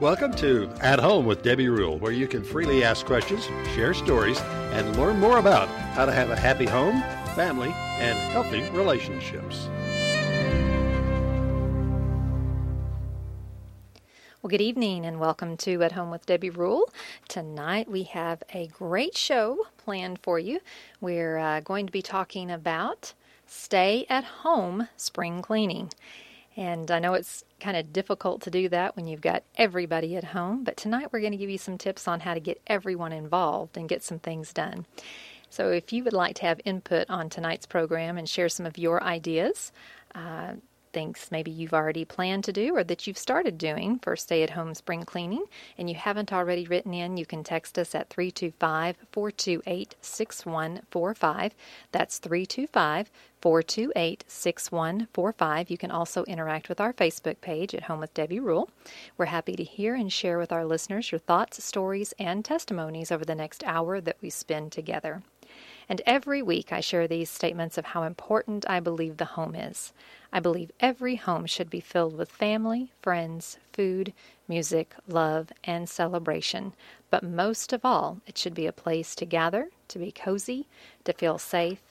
Welcome to At Home with Debbie Rule, where you can freely ask questions, share stories, and learn more about how to have a happy home, family, and healthy relationships. Well, good evening and welcome to At Home with Debbie Rule. Tonight we have a great show planned for you. We're uh, going to be talking about stay at home spring cleaning. And I know it's kind of difficult to do that when you've got everybody at home, but tonight we're going to give you some tips on how to get everyone involved and get some things done. So, if you would like to have input on tonight's program and share some of your ideas, uh, things maybe you've already planned to do or that you've started doing for stay at home spring cleaning and you haven't already written in, you can text us at 325 428 6145. That's 325 428 6145. You can also interact with our Facebook page at Home with Debbie Rule. We're happy to hear and share with our listeners your thoughts, stories, and testimonies over the next hour that we spend together. And every week I share these statements of how important I believe the home is. I believe every home should be filled with family, friends, food, music, love, and celebration. But most of all, it should be a place to gather, to be cozy, to feel safe,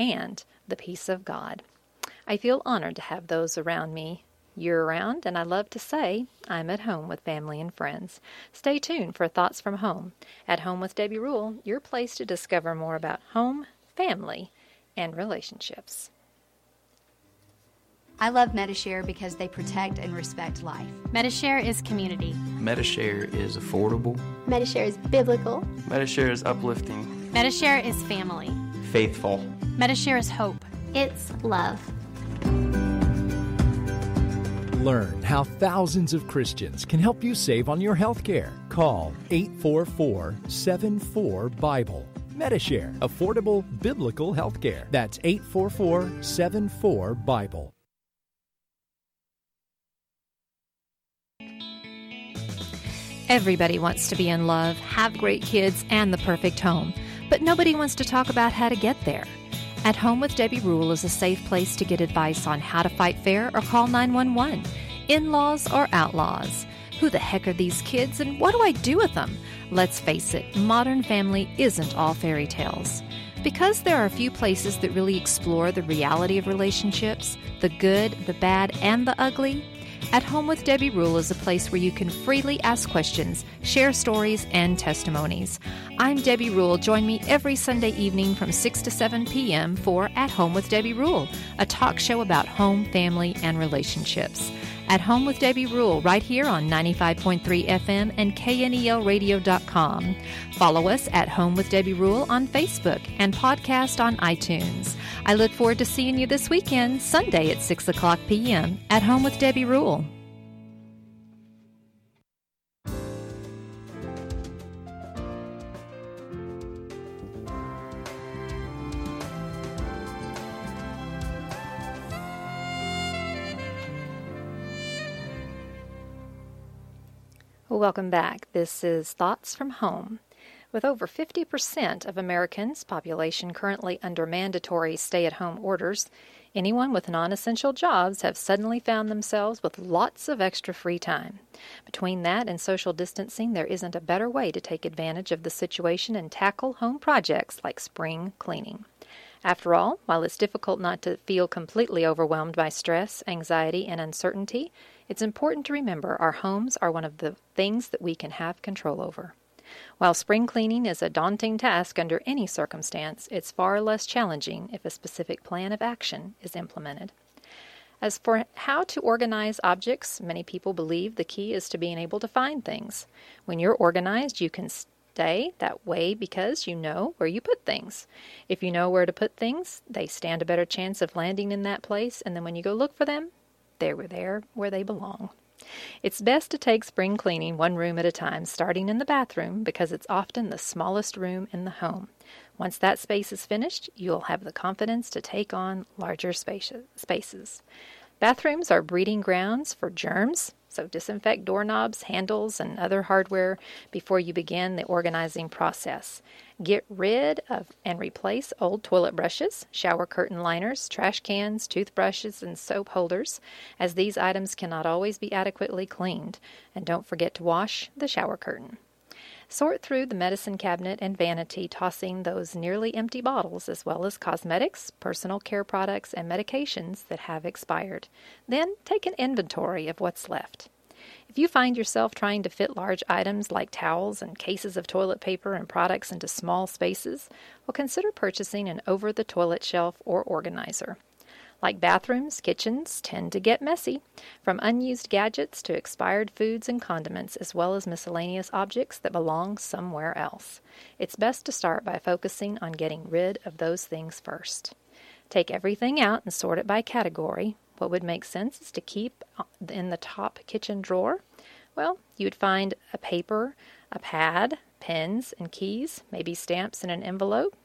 and the peace of God. I feel honored to have those around me year round, and I love to say I'm at home with family and friends. Stay tuned for Thoughts from Home. At Home with Debbie Rule, your place to discover more about home, family, and relationships. I love Medi-Share because they protect and respect life. Medi-Share is community. Medi-Share is affordable. Medi-Share is biblical. Medi-Share is uplifting. Medi-Share is family. Faithful. Medi-Share is hope. It's love. Learn how thousands of Christians can help you save on your health care. Call 844 74 Bible. Medi-Share, affordable biblical health care. That's 844 74 Bible. Everybody wants to be in love, have great kids, and the perfect home, but nobody wants to talk about how to get there. At Home with Debbie Rule is a safe place to get advice on how to fight fair or call 911, in laws or outlaws. Who the heck are these kids and what do I do with them? Let's face it, modern family isn't all fairy tales. Because there are a few places that really explore the reality of relationships, the good, the bad, and the ugly, at Home with Debbie Rule is a place where you can freely ask questions, share stories, and testimonies. I'm Debbie Rule. Join me every Sunday evening from 6 to 7 p.m. for At Home with Debbie Rule, a talk show about home, family, and relationships. At Home with Debbie Rule, right here on 95.3 FM and KNELradio.com. Follow us at Home with Debbie Rule on Facebook and podcast on iTunes. I look forward to seeing you this weekend, Sunday at 6 o'clock p.m. at Home with Debbie Rule. Welcome back. This is Thoughts from Home. With over 50% of Americans' population currently under mandatory stay at home orders, anyone with non essential jobs have suddenly found themselves with lots of extra free time. Between that and social distancing, there isn't a better way to take advantage of the situation and tackle home projects like spring cleaning. After all, while it's difficult not to feel completely overwhelmed by stress, anxiety, and uncertainty, it's important to remember our homes are one of the things that we can have control over. While spring cleaning is a daunting task under any circumstance, it's far less challenging if a specific plan of action is implemented. As for how to organize objects, many people believe the key is to being able to find things. When you're organized, you can stay that way because you know where you put things. If you know where to put things, they stand a better chance of landing in that place, and then when you go look for them, they were there where they belong. It's best to take spring cleaning one room at a time, starting in the bathroom because it's often the smallest room in the home. Once that space is finished, you'll have the confidence to take on larger spaces. Bathrooms are breeding grounds for germs, so disinfect doorknobs, handles, and other hardware before you begin the organizing process. Get rid of and replace old toilet brushes, shower curtain liners, trash cans, toothbrushes, and soap holders, as these items cannot always be adequately cleaned. And don't forget to wash the shower curtain. Sort through the medicine cabinet and vanity, tossing those nearly empty bottles as well as cosmetics, personal care products, and medications that have expired. Then take an inventory of what's left. If you find yourself trying to fit large items like towels and cases of toilet paper and products into small spaces, well, consider purchasing an over the toilet shelf or organizer. Like bathrooms, kitchens tend to get messy, from unused gadgets to expired foods and condiments, as well as miscellaneous objects that belong somewhere else. It's best to start by focusing on getting rid of those things first. Take everything out and sort it by category. What would make sense is to keep uh, in the top kitchen drawer. Well, you would find a paper, a pad, pens, and keys, maybe stamps in an envelope,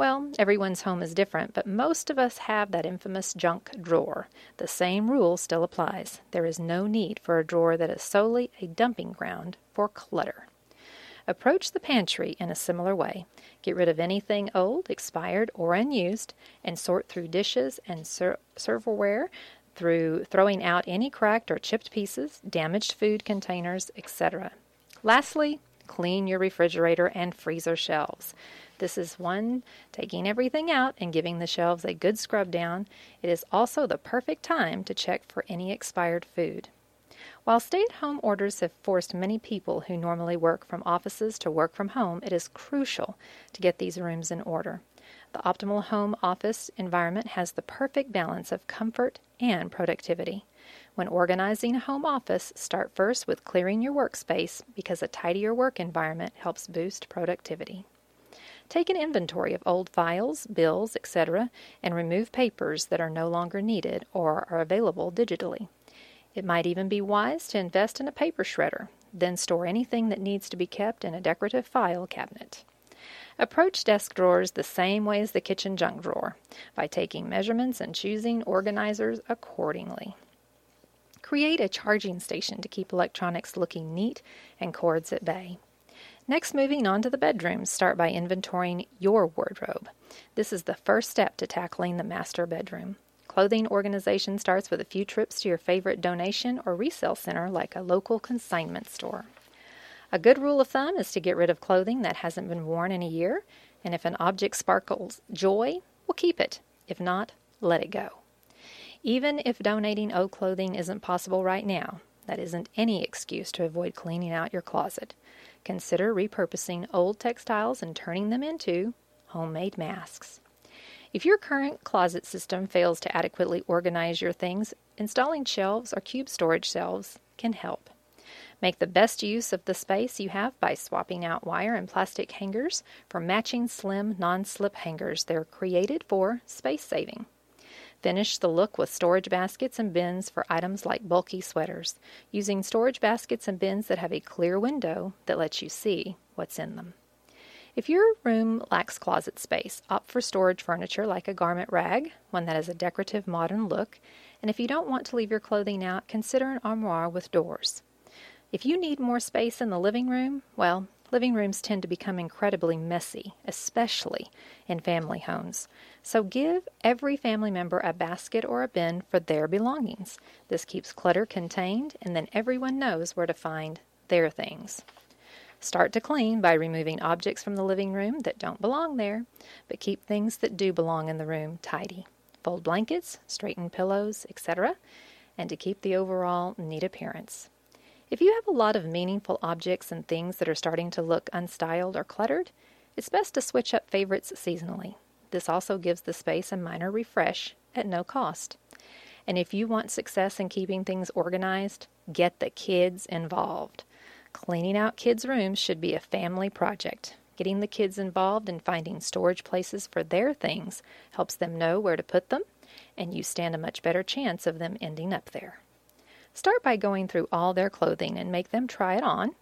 well, everyone's home is different, but most of us have that infamous junk drawer. The same rule still applies. There is no need for a drawer that is solely a dumping ground for clutter. Approach the pantry in a similar way. Get rid of anything old, expired, or unused, and sort through dishes and ser- serverware through throwing out any cracked or chipped pieces, damaged food containers, etc. Lastly, clean your refrigerator and freezer shelves. This is one taking everything out and giving the shelves a good scrub down. It is also the perfect time to check for any expired food. While stay at home orders have forced many people who normally work from offices to work from home, it is crucial to get these rooms in order. The optimal home office environment has the perfect balance of comfort and productivity. When organizing a home office, start first with clearing your workspace because a tidier work environment helps boost productivity. Take an inventory of old files, bills, etc., and remove papers that are no longer needed or are available digitally. It might even be wise to invest in a paper shredder, then store anything that needs to be kept in a decorative file cabinet. Approach desk drawers the same way as the kitchen junk drawer, by taking measurements and choosing organizers accordingly. Create a charging station to keep electronics looking neat and cords at bay. Next, moving on to the bedrooms, start by inventorying your wardrobe. This is the first step to tackling the master bedroom. Clothing organization starts with a few trips to your favorite donation or resale center like a local consignment store. A good rule of thumb is to get rid of clothing that hasn't been worn in a year, and if an object sparkles joy, we'll keep it. If not, let it go. Even if donating old clothing isn't possible right now, that isn't any excuse to avoid cleaning out your closet. Consider repurposing old textiles and turning them into homemade masks. If your current closet system fails to adequately organize your things, installing shelves or cube storage shelves can help. Make the best use of the space you have by swapping out wire and plastic hangers for matching slim non slip hangers. They're created for space saving. Finish the look with storage baskets and bins for items like bulky sweaters, using storage baskets and bins that have a clear window that lets you see what's in them. If your room lacks closet space, opt for storage furniture like a garment rag, one that has a decorative modern look, and if you don't want to leave your clothing out, consider an armoire with doors. If you need more space in the living room, well, living rooms tend to become incredibly messy, especially in family homes. So give every family member a basket or a bin for their belongings. This keeps clutter contained, and then everyone knows where to find their things. Start to clean by removing objects from the living room that don't belong there, but keep things that do belong in the room tidy. Fold blankets, straighten pillows, etc., and to keep the overall neat appearance. If you have a lot of meaningful objects and things that are starting to look unstyled or cluttered, it's best to switch up favorites seasonally. This also gives the space a minor refresh at no cost. And if you want success in keeping things organized, get the kids involved. Cleaning out kids' rooms should be a family project. Getting the kids involved in finding storage places for their things helps them know where to put them, and you stand a much better chance of them ending up there. Start by going through all their clothing and make them try it on.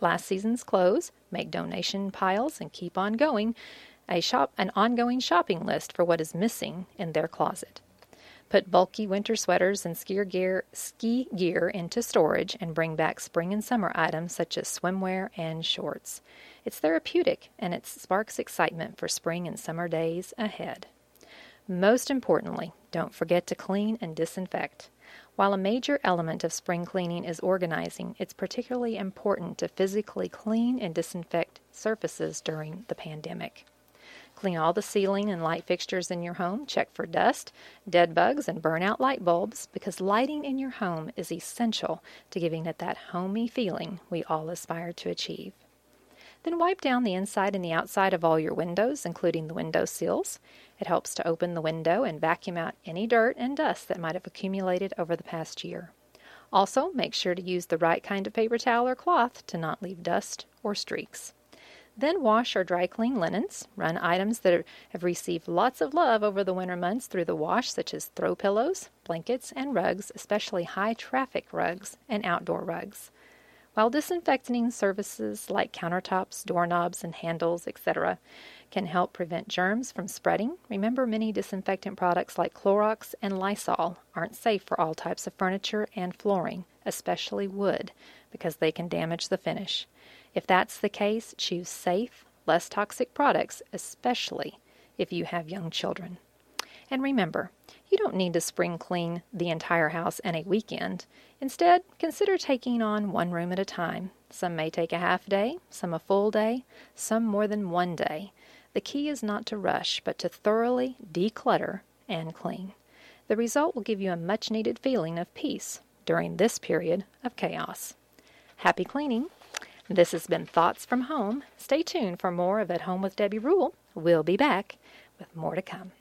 Last season's clothes, make donation piles, and keep on going. A shop, an ongoing shopping list for what is missing in their closet. Put bulky winter sweaters and ski gear, ski gear into storage and bring back spring and summer items such as swimwear and shorts. It's therapeutic and it sparks excitement for spring and summer days ahead. Most importantly, don't forget to clean and disinfect. While a major element of spring cleaning is organizing, it's particularly important to physically clean and disinfect surfaces during the pandemic. Clean all the ceiling and light fixtures in your home. Check for dust, dead bugs, and burnout light bulbs because lighting in your home is essential to giving it that homey feeling we all aspire to achieve. Then wipe down the inside and the outside of all your windows, including the window sills. It helps to open the window and vacuum out any dirt and dust that might have accumulated over the past year. Also, make sure to use the right kind of paper towel or cloth to not leave dust or streaks. Then wash or dry clean linens. Run items that have received lots of love over the winter months through the wash, such as throw pillows, blankets, and rugs, especially high traffic rugs and outdoor rugs. While disinfecting surfaces like countertops, doorknobs, and handles, etc., can help prevent germs from spreading, remember many disinfectant products like Clorox and Lysol aren't safe for all types of furniture and flooring, especially wood, because they can damage the finish. If that's the case, choose safe, less toxic products, especially if you have young children. And remember, you don't need to spring clean the entire house in a weekend. Instead, consider taking on one room at a time. Some may take a half day, some a full day, some more than one day. The key is not to rush, but to thoroughly declutter and clean. The result will give you a much needed feeling of peace during this period of chaos. Happy cleaning! This has been Thoughts from Home. Stay tuned for more of At Home with Debbie Rule. We'll be back with more to come.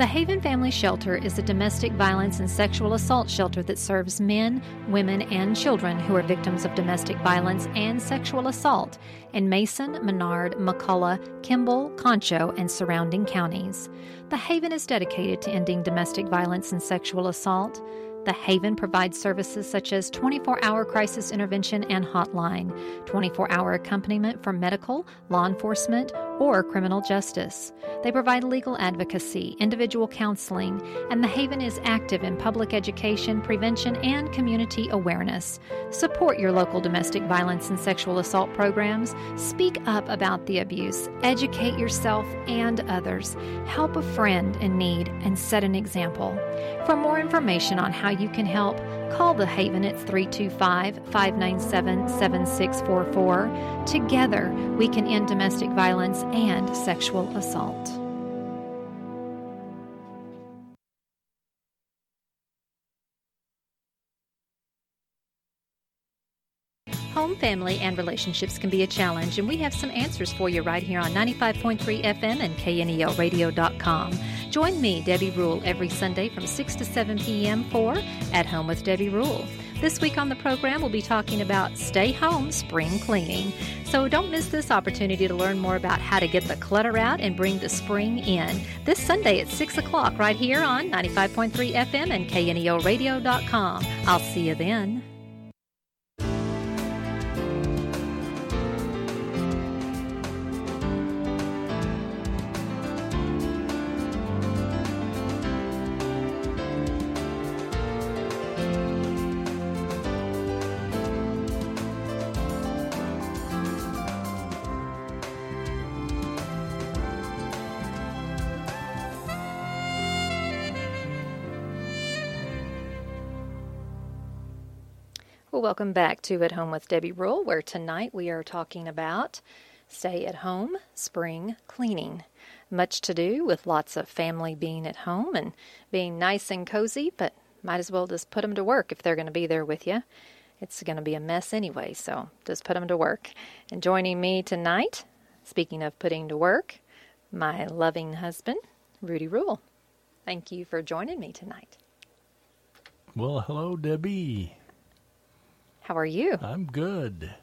The Haven Family Shelter is a domestic violence and sexual assault shelter that serves men, women, and children who are victims of domestic violence and sexual assault in Mason, Menard, McCulloch, Kimble, Concho, and surrounding counties. The Haven is dedicated to ending domestic violence and sexual assault. The Haven provides services such as 24 hour crisis intervention and hotline, 24 hour accompaniment for medical, law enforcement, or criminal justice. They provide legal advocacy, individual counseling, and the Haven is active in public education, prevention, and community awareness. Support your local domestic violence and sexual assault programs. Speak up about the abuse. Educate yourself and others. Help a friend in need and set an example. For more information on how you can help, call the Haven at 325 597 7644. Together, we can end domestic violence and sexual assault. Family, and relationships can be a challenge, and we have some answers for you right here on 95.3 FM and KNELradio.com. Join me, Debbie Rule, every Sunday from 6 to 7 p.m. for At Home with Debbie Rule. This week on the program, we'll be talking about stay home spring cleaning. So don't miss this opportunity to learn more about how to get the clutter out and bring the spring in. This Sunday at 6 o'clock, right here on 95.3 FM and KNELradio.com. I'll see you then. Welcome back to At Home with Debbie Rule, where tonight we are talking about stay at home spring cleaning. Much to do with lots of family being at home and being nice and cozy, but might as well just put them to work if they're going to be there with you. It's going to be a mess anyway, so just put them to work. And joining me tonight, speaking of putting to work, my loving husband, Rudy Rule. Thank you for joining me tonight. Well, hello, Debbie. How are you? I'm good.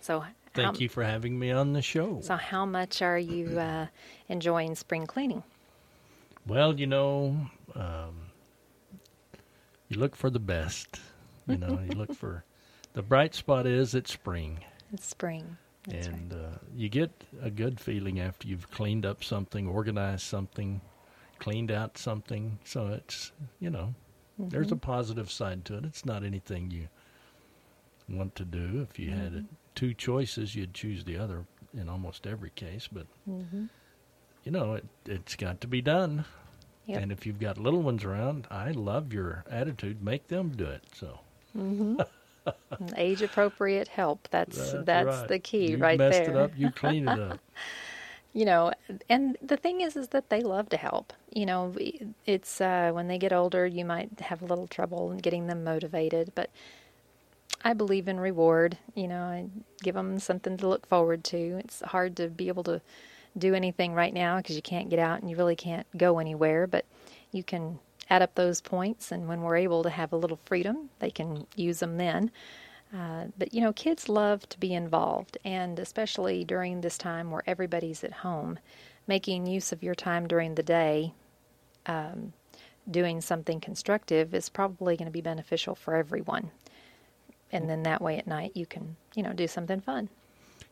So, Thank how, you for having me on the show. So, how much are you uh, enjoying spring cleaning? Well, you know, um, you look for the best. You know, you look for the bright spot is it's spring. It's spring. That's right. and uh, you get a good feeling after you've cleaned up something, organized something, cleaned out something. So it's you know, there's Mm-hmm. a positive side to it. It's not anything you want to do. If you had Mm-hmm. uh, two choices, you'd choose the other in almost every case. But Mm-hmm. you know, it it's got to be done. Yep. And if you've got little ones around, I love your attitude. Make them do it. So Age appropriate help. That's that's, right. the key you right messed there. it up. You clean it up. you know and the thing is is that they love to help you know it's uh, when they get older you might have a little trouble in getting them motivated but i believe in reward you know i give them something to look forward to it's hard to be able to do anything right now because you can't get out and you really can't go anywhere but you can add up those points and when we're able to have a little freedom they can use them then uh, but you know, kids love to be involved, and especially during this time where everybody's at home, making use of your time during the day, um, doing something constructive is probably going to be beneficial for everyone. And then that way at night you can, you know, do something fun.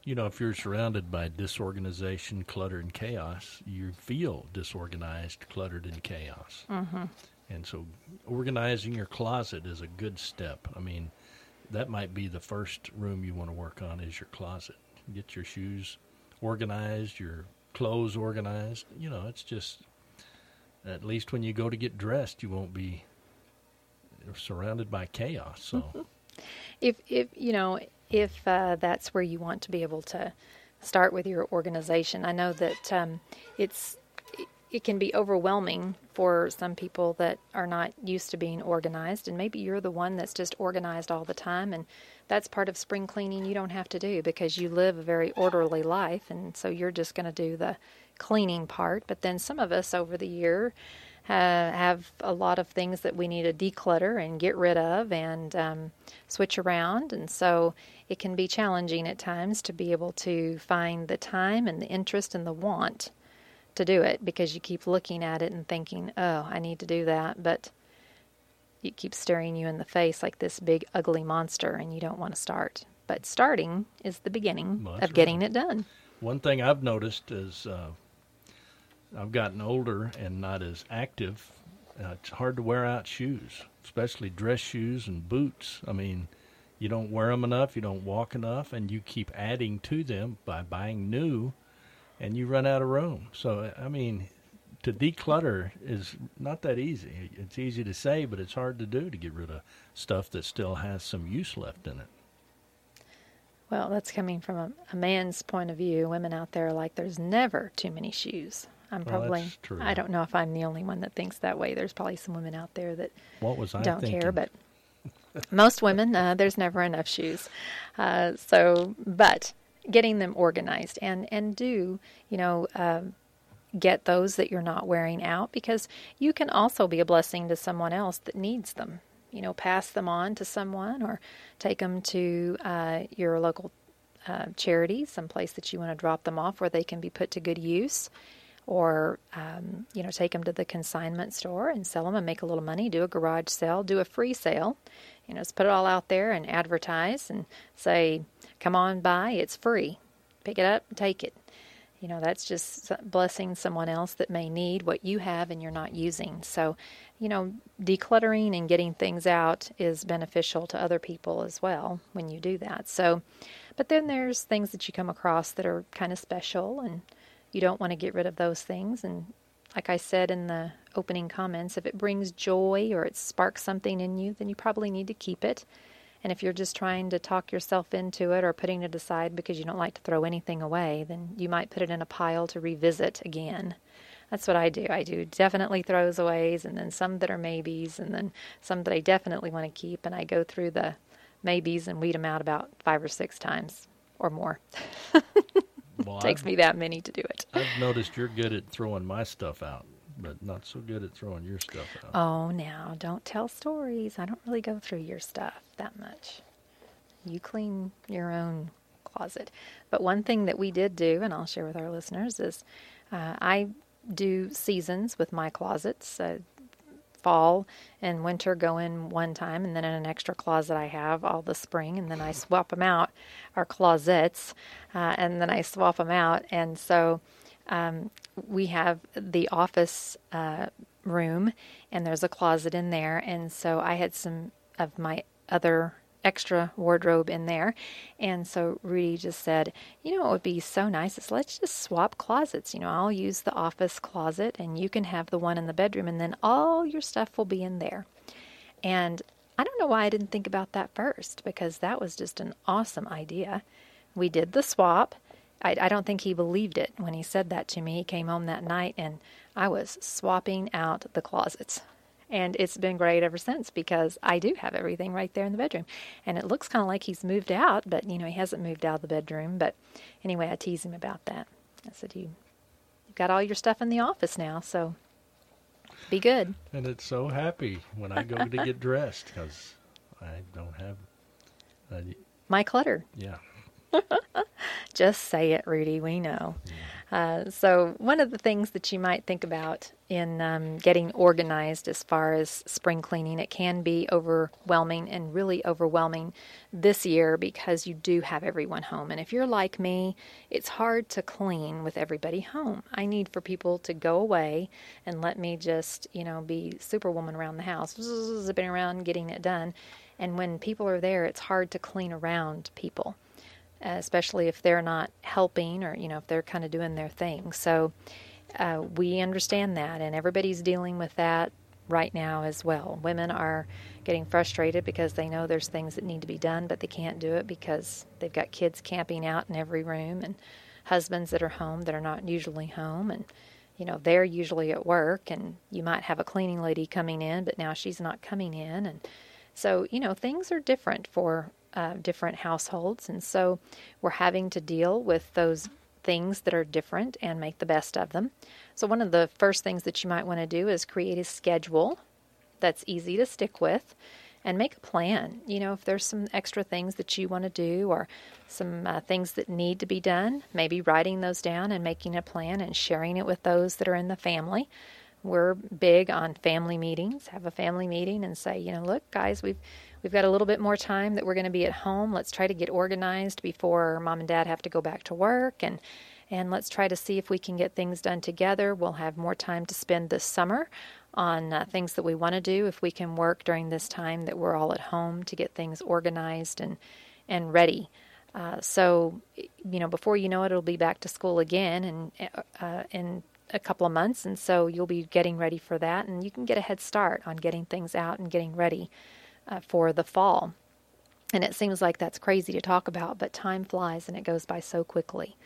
You know, if you're surrounded by disorganization, clutter, and chaos, you feel disorganized, cluttered, and chaos. Mm-hmm. And so, organizing your closet is a good step. I mean, that might be the first room you want to work on is your closet. Get your shoes organized, your clothes organized. You know, it's just at least when you go to get dressed, you won't be surrounded by chaos. So, if if you know if uh, that's where you want to be able to start with your organization i know that um, it's it, it can be overwhelming for some people that are not used to being organized and maybe you're the one that's just organized all the time and that's part of spring cleaning you don't have to do because you live a very orderly life and so you're just going to do the cleaning part. But then some of us over the year uh, have a lot of things that we need to declutter and get rid of and um, switch around. And so it can be challenging at times to be able to find the time and the interest and the want to do it because you keep looking at it and thinking, oh, I need to do that. But it keeps staring you in the face like this big, ugly monster, and you don't want to start. But starting is the beginning Well, of that's getting it done. One thing I've noticed is uh, I've gotten older and not as active. Uh, it's hard to wear out shoes, especially dress shoes and boots. I mean, you don't wear them enough, you don't walk enough, and you keep adding to them by buying new, and you run out of room. So, I mean, to declutter is not that easy. It's easy to say, but it's hard to do to get rid of stuff that still has some use left in it. Well, that's coming from a, a man's point of view. Women out there are like, there's never too many shoes. I'm Well, probably. I don't know if I'm the only one that thinks that way. There's probably some women out there that What was I don't thinking? care, but most women, uh, there's never enough shoes. Uh, so, but getting them organized and and do you know um, get those that you're not wearing out because you can also be a blessing to someone else that needs them. You know, pass them on to someone or take them to uh, your local uh, charity, someplace that you want to drop them off where they can be put to good use or um, you know take them to the consignment store and sell them and make a little money do a garage sale do a free sale. You know just put it all out there and advertise and say come on by it's free. Pick it up take it. You know that's just blessing someone else that may need what you have and you're not using. So you know decluttering and getting things out is beneficial to other people as well when you do that. So but then there's things that you come across that are kind of special and you don't want to get rid of those things and like I said in the opening comments, if it brings joy or it sparks something in you, then you probably need to keep it. And if you're just trying to talk yourself into it or putting it aside because you don't like to throw anything away, then you might put it in a pile to revisit again. That's what I do. I do definitely throws aways and then some that are maybes and then some that I definitely want to keep. And I go through the maybes and weed them out about five or six times or more. Well, takes I've- me that many to do it. I've noticed you're good at throwing my stuff out, but not so good at throwing your stuff out. Oh, now don't tell stories. I don't really go through your stuff that much. You clean your own closet. But one thing that we did do, and I'll share with our listeners, is uh, I do seasons with my closets. Uh, fall and winter go in one time, and then in an extra closet I have all the spring, and then I swap them out, our closets, uh, and then I swap them out. And so um, we have the office uh, room, and there's a closet in there. And so I had some of my other extra wardrobe in there. And so Rudy just said, you know, it would be so nice is let's just swap closets. You know, I'll use the office closet and you can have the one in the bedroom and then all your stuff will be in there. And I don't know why I didn't think about that first because that was just an awesome idea. We did the swap. I, I don't think he believed it when he said that to me. He came home that night and I was swapping out the closets. And it's been great ever since because I do have everything right there in the bedroom. And it looks kind of like he's moved out, but you know, he hasn't moved out of the bedroom. But anyway, I tease him about that. I said, you, You've got all your stuff in the office now, so be good. And it's so happy when I go to get dressed because I don't have. My clutter. yeah. Just say it, Rudy. We know. Uh, so, one of the things that you might think about in um, getting organized as far as spring cleaning, it can be overwhelming and really overwhelming this year because you do have everyone home. And if you're like me, it's hard to clean with everybody home. I need for people to go away and let me just, you know, be superwoman around the house, zipping around, getting it done. And when people are there, it's hard to clean around people especially if they're not helping or you know if they're kind of doing their thing. So uh, we understand that, and everybody's dealing with that right now as well. Women are getting frustrated because they know there's things that need to be done, but they can't do it because they've got kids camping out in every room and husbands that are home that are not usually home and you know they're usually at work and you might have a cleaning lady coming in but now she's not coming in and so you know things are different for uh, different households. And so we're having to deal with those things that are different and make the best of them. So, one of the first things that you might want to do is create a schedule that's easy to stick with and make a plan. You know, if there's some extra things that you want to do or some uh, things that need to be done, maybe writing those down and making a plan and sharing it with those that are in the family. We're big on family meetings. Have a family meeting and say, you know, look, guys, we've We've got a little bit more time that we're going to be at home. Let's try to get organized before mom and dad have to go back to work and and let's try to see if we can get things done together. We'll have more time to spend this summer on uh, things that we want to do if we can work during this time that we're all at home to get things organized and and ready. Uh, so, you know, before you know it, it'll be back to school again, and uh, in a couple of months, and so you'll be getting ready for that, and you can get a head start on getting things out and getting ready uh, for the fall. And it seems like that's crazy to talk about, but time flies and it goes by so quickly.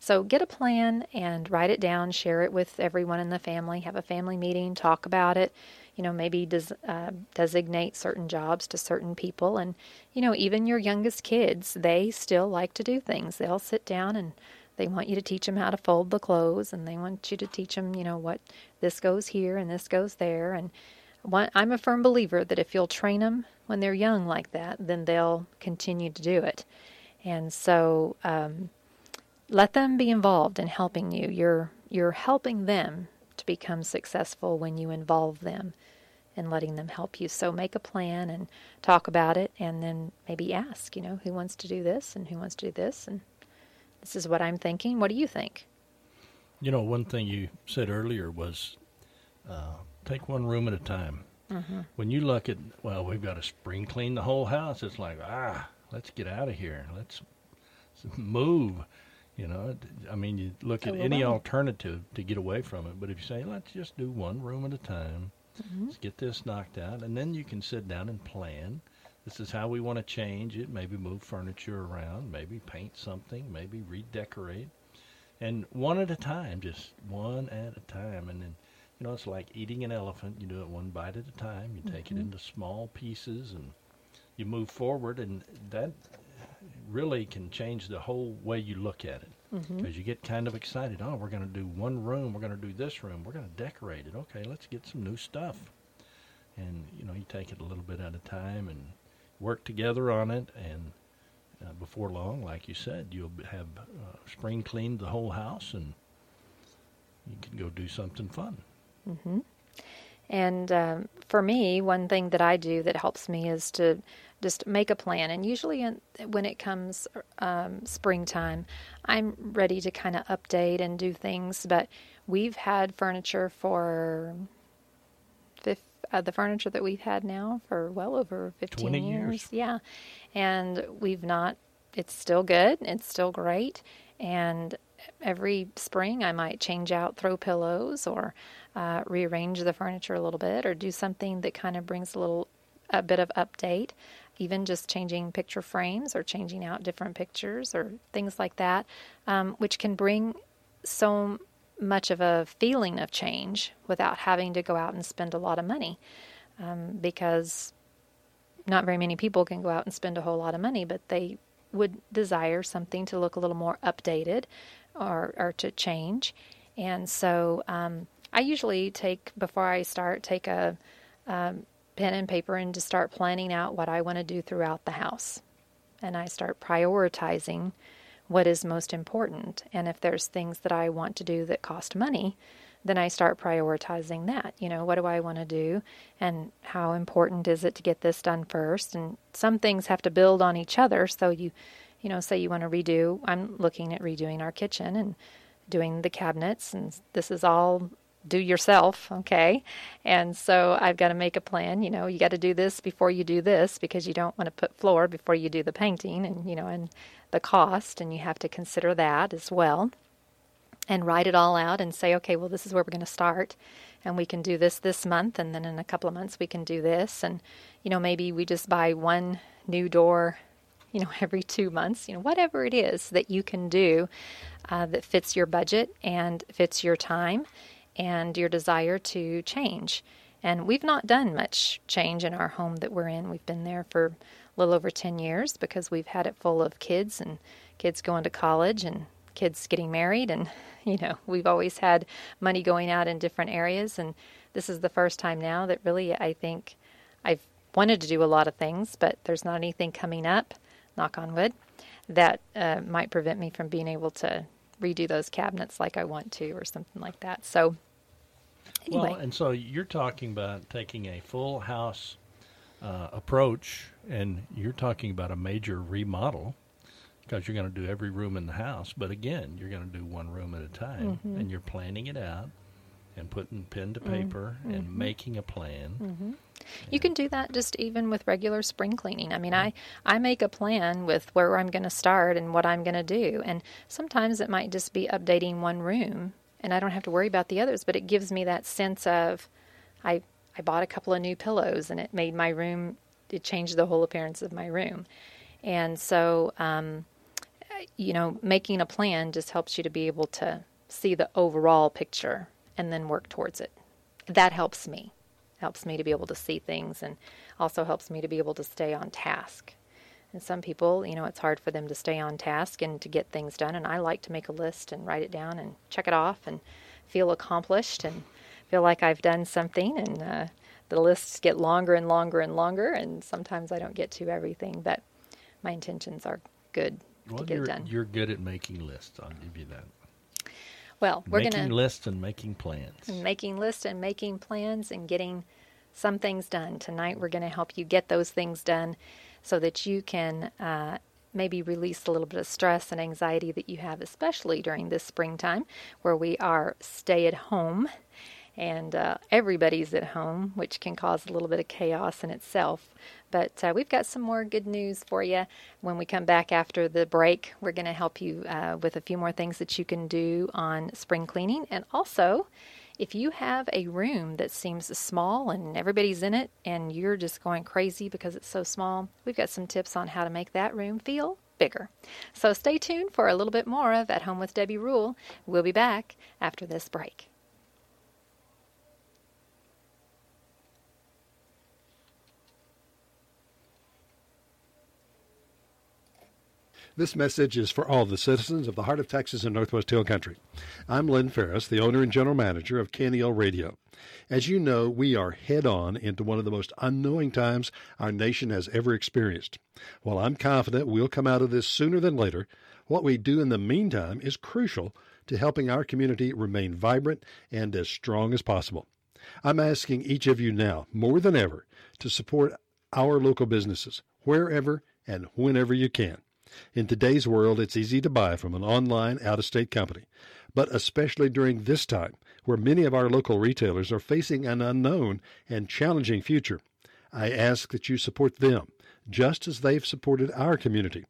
So get a plan and write it down, share it with everyone in the family, have a family meeting, talk about it. You know, maybe des- uh, designate certain jobs to certain people. And, you know, even your youngest kids, they still like to do things. They'll sit down and they want you to teach them how to fold the clothes and they want you to teach them, you know, what this goes here and this goes there. And, I'm a firm believer that if you'll train them when they're young like that, then they'll continue to do it. And so um, let them be involved in helping you. You're you're helping them to become successful when you involve them in letting them help you. So make a plan and talk about it, and then maybe ask, you know, who wants to do this and who wants to do this, and this is what I'm thinking. What do you think? You know, one thing you said earlier was uh, take one room at a time. Mm-hmm. When you look at, well, we've got to spring clean the whole house. It's like, ah, let's get out of here. Let's move. You know, I mean, you look at any alternative to get away from it. But if you say, let's just do one room at a time, mm-hmm. let's get this knocked out, and then you can sit down and plan. This is how we want to change it. Maybe move furniture around. Maybe paint something. Maybe redecorate. And one at a time, just one at a time, and then you know, it's like eating an elephant. You do it one bite at a time. You take mm-hmm. it into small pieces and you move forward, and that really can change the whole way you look at it. Because mm-hmm. you get kind of excited. Oh, we're going to do one room. We're going to do this room. We're going to decorate it. Okay, let's get some new stuff. And you know, you take it a little bit at a time and work together on it. And uh, before long, like you said, you'll have uh, spring cleaned the whole house, and you can go do something fun. Mm-hmm. And um, for me, one thing that I do that helps me is to just make a plan. And usually, in, when it comes um, springtime, I'm ready to kind of update and do things. But we've had furniture for fifth, uh, the furniture that we've had now for well over 15 20 years. Yeah. And we've not, it's still good. It's still great. And every spring, I might change out throw pillows or uh, rearrange the furniture a little bit or do something that kind of brings a little a bit of update even just changing picture frames or changing out different pictures or things like that, um, which can bring so much of a feeling of change without having to go out and spend a lot of money. Um, because not very many people can go out and spend a whole lot of money, but they would desire something to look a little more updated or, or to change. And so um, I usually take, before I start, take a um, pen and paper and just start planning out what I want to do throughout the house. And I start prioritizing what is most important. And if there's things that I want to do that cost money, then I start prioritizing that. You know, what do I want to do and how important is it to get this done first? And some things have to build on each other. So you, you know, say you want to redo, I'm looking at redoing our kitchen and doing the cabinets, and this is all do yourself, okay? And so I've got to make a plan. You know, you got to do this before you do this because you don't want to put floor before you do the painting, and you know, and the cost, and you have to consider that as well. And write it all out and say, okay, well, this is where we're going to start, and we can do this this month, and then in a couple of months we can do this, and you know, maybe we just buy one new door you know, every two months, you know, whatever it is that you can do uh, that fits your budget and fits your time and your desire to change. And we've not done much change in our home that we're in. We've been there for a little over 10 years because we've had it full of kids and kids going to college and kids getting married. And, you know, we've always had money going out in different areas. And this is the first time now that really I think I've wanted to do a lot of things, but there's not anything coming up, knock on wood, that uh, might prevent me from being able to redo those cabinets like I want to or something like that. So, anyway. Well, and so you're talking about taking a full house uh, approach, and you're talking about a major remodel because you're going to do every room in the house. But again, you're going to do one room at a time, Mhm. and you're planning it out and putting pen to paper and mhm. making a plan. hmm You can do that just even with regular spring cleaning. I mean, I I make a plan with where I'm going to start and what I'm going to do, and sometimes it might just be updating one room, and I don't have to worry about the others. But it gives me that sense of, I I bought a couple of new pillows, and it made my room. It changed the whole appearance of my room, and so um, you know, making a plan just helps you to be able to see the overall picture and then work towards it. That helps me. Helps me to be able to see things and also helps me to be able to stay on task. And some people, you know, it's hard for them to stay on task and to get things done. And I like to make a list and write it down and check it off and feel accomplished and feel like I've done something. And uh, the lists get longer and longer and longer. And sometimes I don't get to everything, but my intentions are good Well, to get you're, done. you're good at making lists. I'll give you that. Well, we're going to making lists and making plans. making lists and making plans and getting some things done. Tonight, we're going to help you get those things done so that you can uh, maybe release a little bit of stress and anxiety that you have, especially during this springtime where we are stay at home and uh, everybody's at home, which can cause a little bit of chaos in itself. But uh, we've got some more good news for you when we come back after the break. We're going to help you uh, with a few more things that you can do on spring cleaning. And also, if you have a room that seems small and everybody's in it and you're just going crazy because it's so small, we've got some tips on how to make that room feel bigger. So stay tuned for a little bit more of At Home with Debbie Rule. We'll be back after this break. This message is for all the citizens of the heart of Texas and Northwest Hill Country. I'm Lynn Ferris, the owner and general manager of KNEL Radio. As you know, we are head on into one of the most unknowing times our nation has ever experienced. While I'm confident we'll come out of this sooner than later, what we do in the meantime is crucial to helping our community remain vibrant and as strong as possible. I'm asking each of you now, more than ever, to support our local businesses wherever and whenever you can. In today's world, it's easy to buy from an online out of state company, but especially during this time where many of our local retailers are facing an unknown and challenging future, I ask that you support them just as they've supported our community.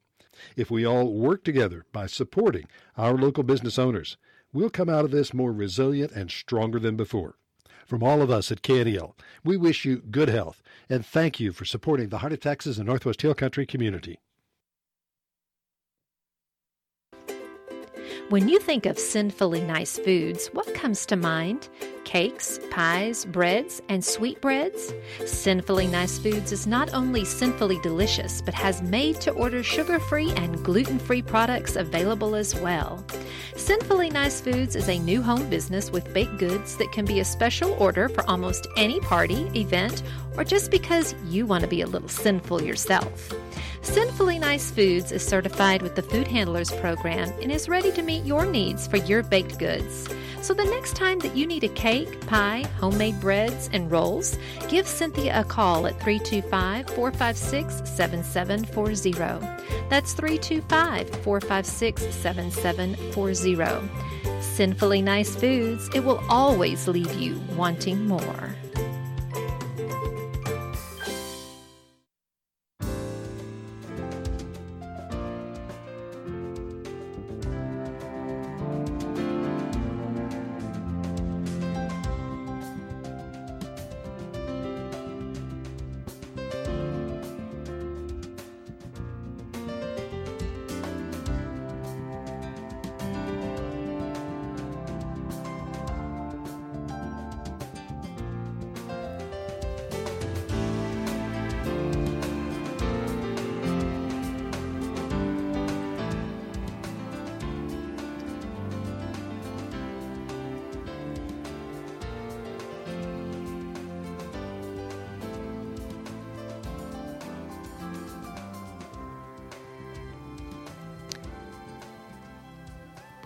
If we all work together by supporting our local business owners, we'll come out of this more resilient and stronger than before. From all of us at KNEL, we wish you good health and thank you for supporting the Heart of Texas and Northwest Hill Country community. When you think of sinfully nice foods, what comes to mind? Cakes, pies, breads, and sweetbreads? Sinfully Nice Foods is not only sinfully delicious, but has made to order sugar free and gluten free products available as well. Sinfully Nice Foods is a new home business with baked goods that can be a special order for almost any party, event, or just because you want to be a little sinful yourself. Sinfully Nice Foods is certified with the Food Handlers Program and is ready to meet your needs for your baked goods. So the next time that you need a cake, pie, homemade breads, and rolls, give Cynthia a call at 325 456 7740. That's 325 456 7740. Sinfully Nice Foods, it will always leave you wanting more.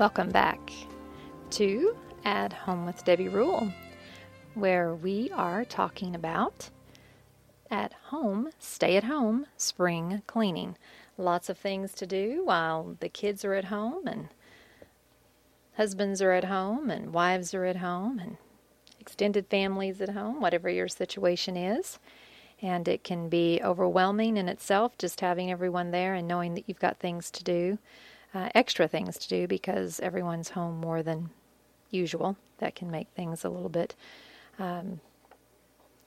Welcome back to At Home with Debbie Rule, where we are talking about at home, stay at home, spring cleaning. Lots of things to do while the kids are at home and husbands are at home and wives are at home and extended families at home, whatever your situation is. And it can be overwhelming in itself just having everyone there and knowing that you've got things to do uh, extra things to do because everyone's home more than usual. That can make things a little bit um,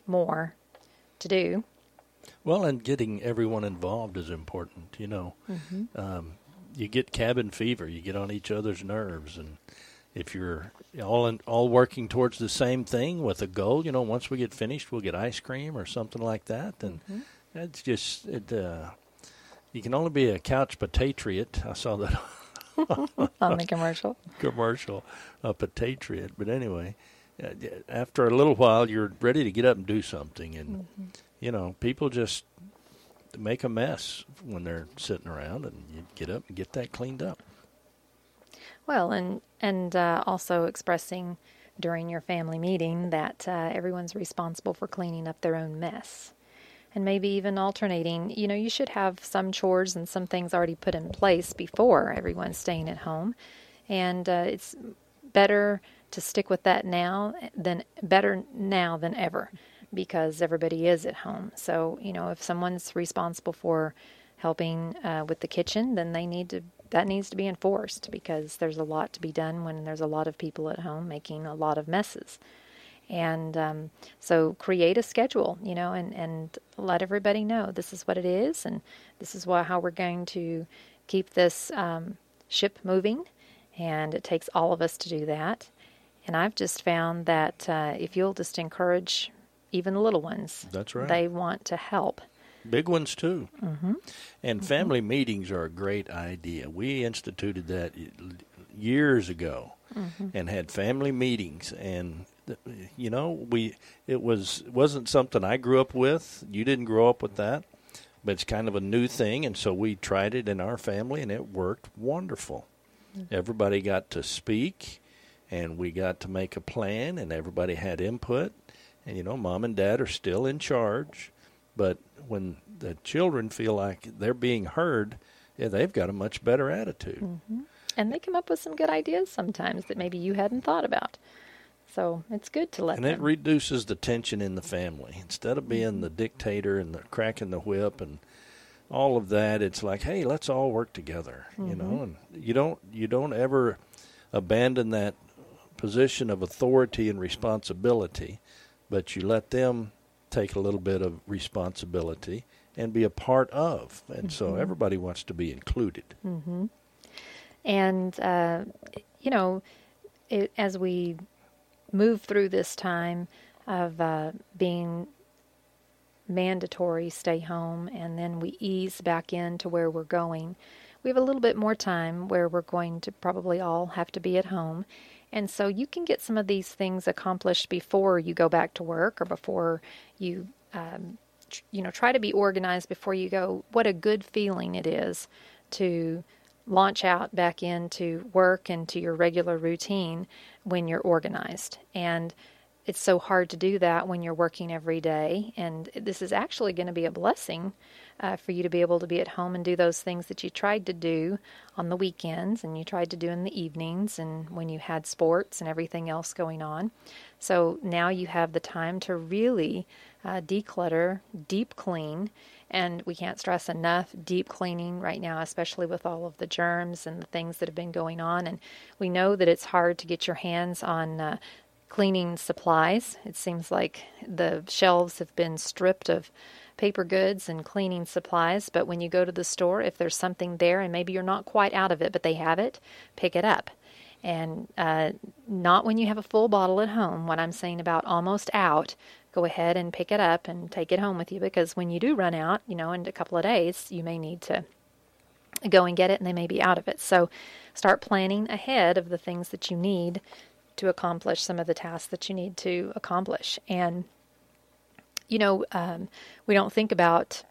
more to do. Well, and getting everyone involved is important. You know, mm-hmm. um, you get cabin fever. You get on each other's nerves, and if you're all in, all working towards the same thing with a goal, you know, once we get finished, we'll get ice cream or something like that. And mm-hmm. that's just it. Uh, you can only be a couch patriot. I saw that on the commercial. commercial, a patriot. But anyway, uh, after a little while, you're ready to get up and do something, and mm-hmm. you know, people just make a mess when they're sitting around, and you get up and get that cleaned up. Well, and and uh, also expressing during your family meeting that uh, everyone's responsible for cleaning up their own mess and maybe even alternating. You know, you should have some chores and some things already put in place before everyone's staying at home. And uh, it's better to stick with that now than better now than ever because everybody is at home. So, you know, if someone's responsible for helping uh, with the kitchen, then they need to that needs to be enforced because there's a lot to be done when there's a lot of people at home making a lot of messes. And um, so create a schedule, you know, and, and let everybody know this is what it is and this is what, how we're going to keep this um, ship moving. And it takes all of us to do that. And I've just found that uh, if you'll just encourage even the little ones, that's right, they want to help. Big ones too. Mm-hmm. And mm-hmm. family meetings are a great idea. We instituted that years ago mm-hmm. and had family meetings and you know we it was wasn't something I grew up with. You didn't grow up with that, but it's kind of a new thing, and so we tried it in our family, and it worked wonderful. Mm-hmm. Everybody got to speak, and we got to make a plan, and everybody had input, And you know, mom and dad are still in charge, but when the children feel like they're being heard, yeah, they've got a much better attitude. Mm-hmm. And they come up with some good ideas sometimes that maybe you hadn't thought about. So it's good to let And them. it reduces the tension in the family. Instead of being the dictator and the cracking the whip and all of that, it's like, hey, let's all work together. You mm-hmm. know, and you don't you don't ever abandon that position of authority and responsibility, but you let them take a little bit of responsibility and be a part of. And so mm-hmm. everybody wants to be included. Mm-hmm. And, uh, you know, it, as we move through this time of uh, being mandatory stay home and then we ease back into where we're going, we have a little bit more time where we're going to probably all have to be at home. And so you can get some of these things accomplished before you go back to work or before you, um, tr- you know, try to be organized before you go. What a good feeling it is to launch out back into work and to your regular routine when you're organized. And it's so hard to do that when you're working every day. And this is actually going to be a blessing uh, for you to be able to be at home and do those things that you tried to do on the weekends and you tried to do in the evenings and when you had sports and everything else going on. So now you have the time to really uh, declutter, deep clean. And we can't stress enough deep cleaning right now, especially with all of the germs and the things that have been going on. And we know that it's hard to get your hands on uh, cleaning supplies. It seems like the shelves have been stripped of paper goods and cleaning supplies. But when you go to the store, if there's something there and maybe you're not quite out of it, but they have it, pick it up. And uh, not when you have a full bottle at home. What I'm saying about almost out, go ahead and pick it up and take it home with you because when you do run out, you know, in a couple of days, you may need to go and get it and they may be out of it. So start planning ahead of the things that you need to accomplish some of the tasks that you need to accomplish. And, you know, um, we don't think about,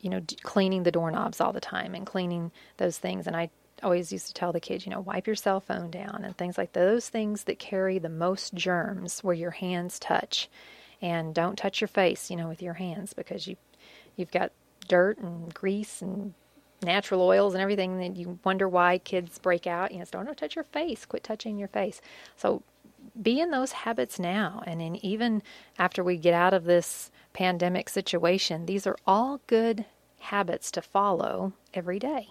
you know, cleaning the doorknobs all the time and cleaning those things. And I always used to tell the kids, you know, wipe your cell phone down and things like those things that carry the most germs where your hands touch. And don't touch your face, you know, with your hands because you you've got dirt and grease and natural oils and everything that you wonder why kids break out. You know, don't touch your face. Quit touching your face. So be in those habits now. And then even after we get out of this pandemic situation, these are all good habits to follow every day.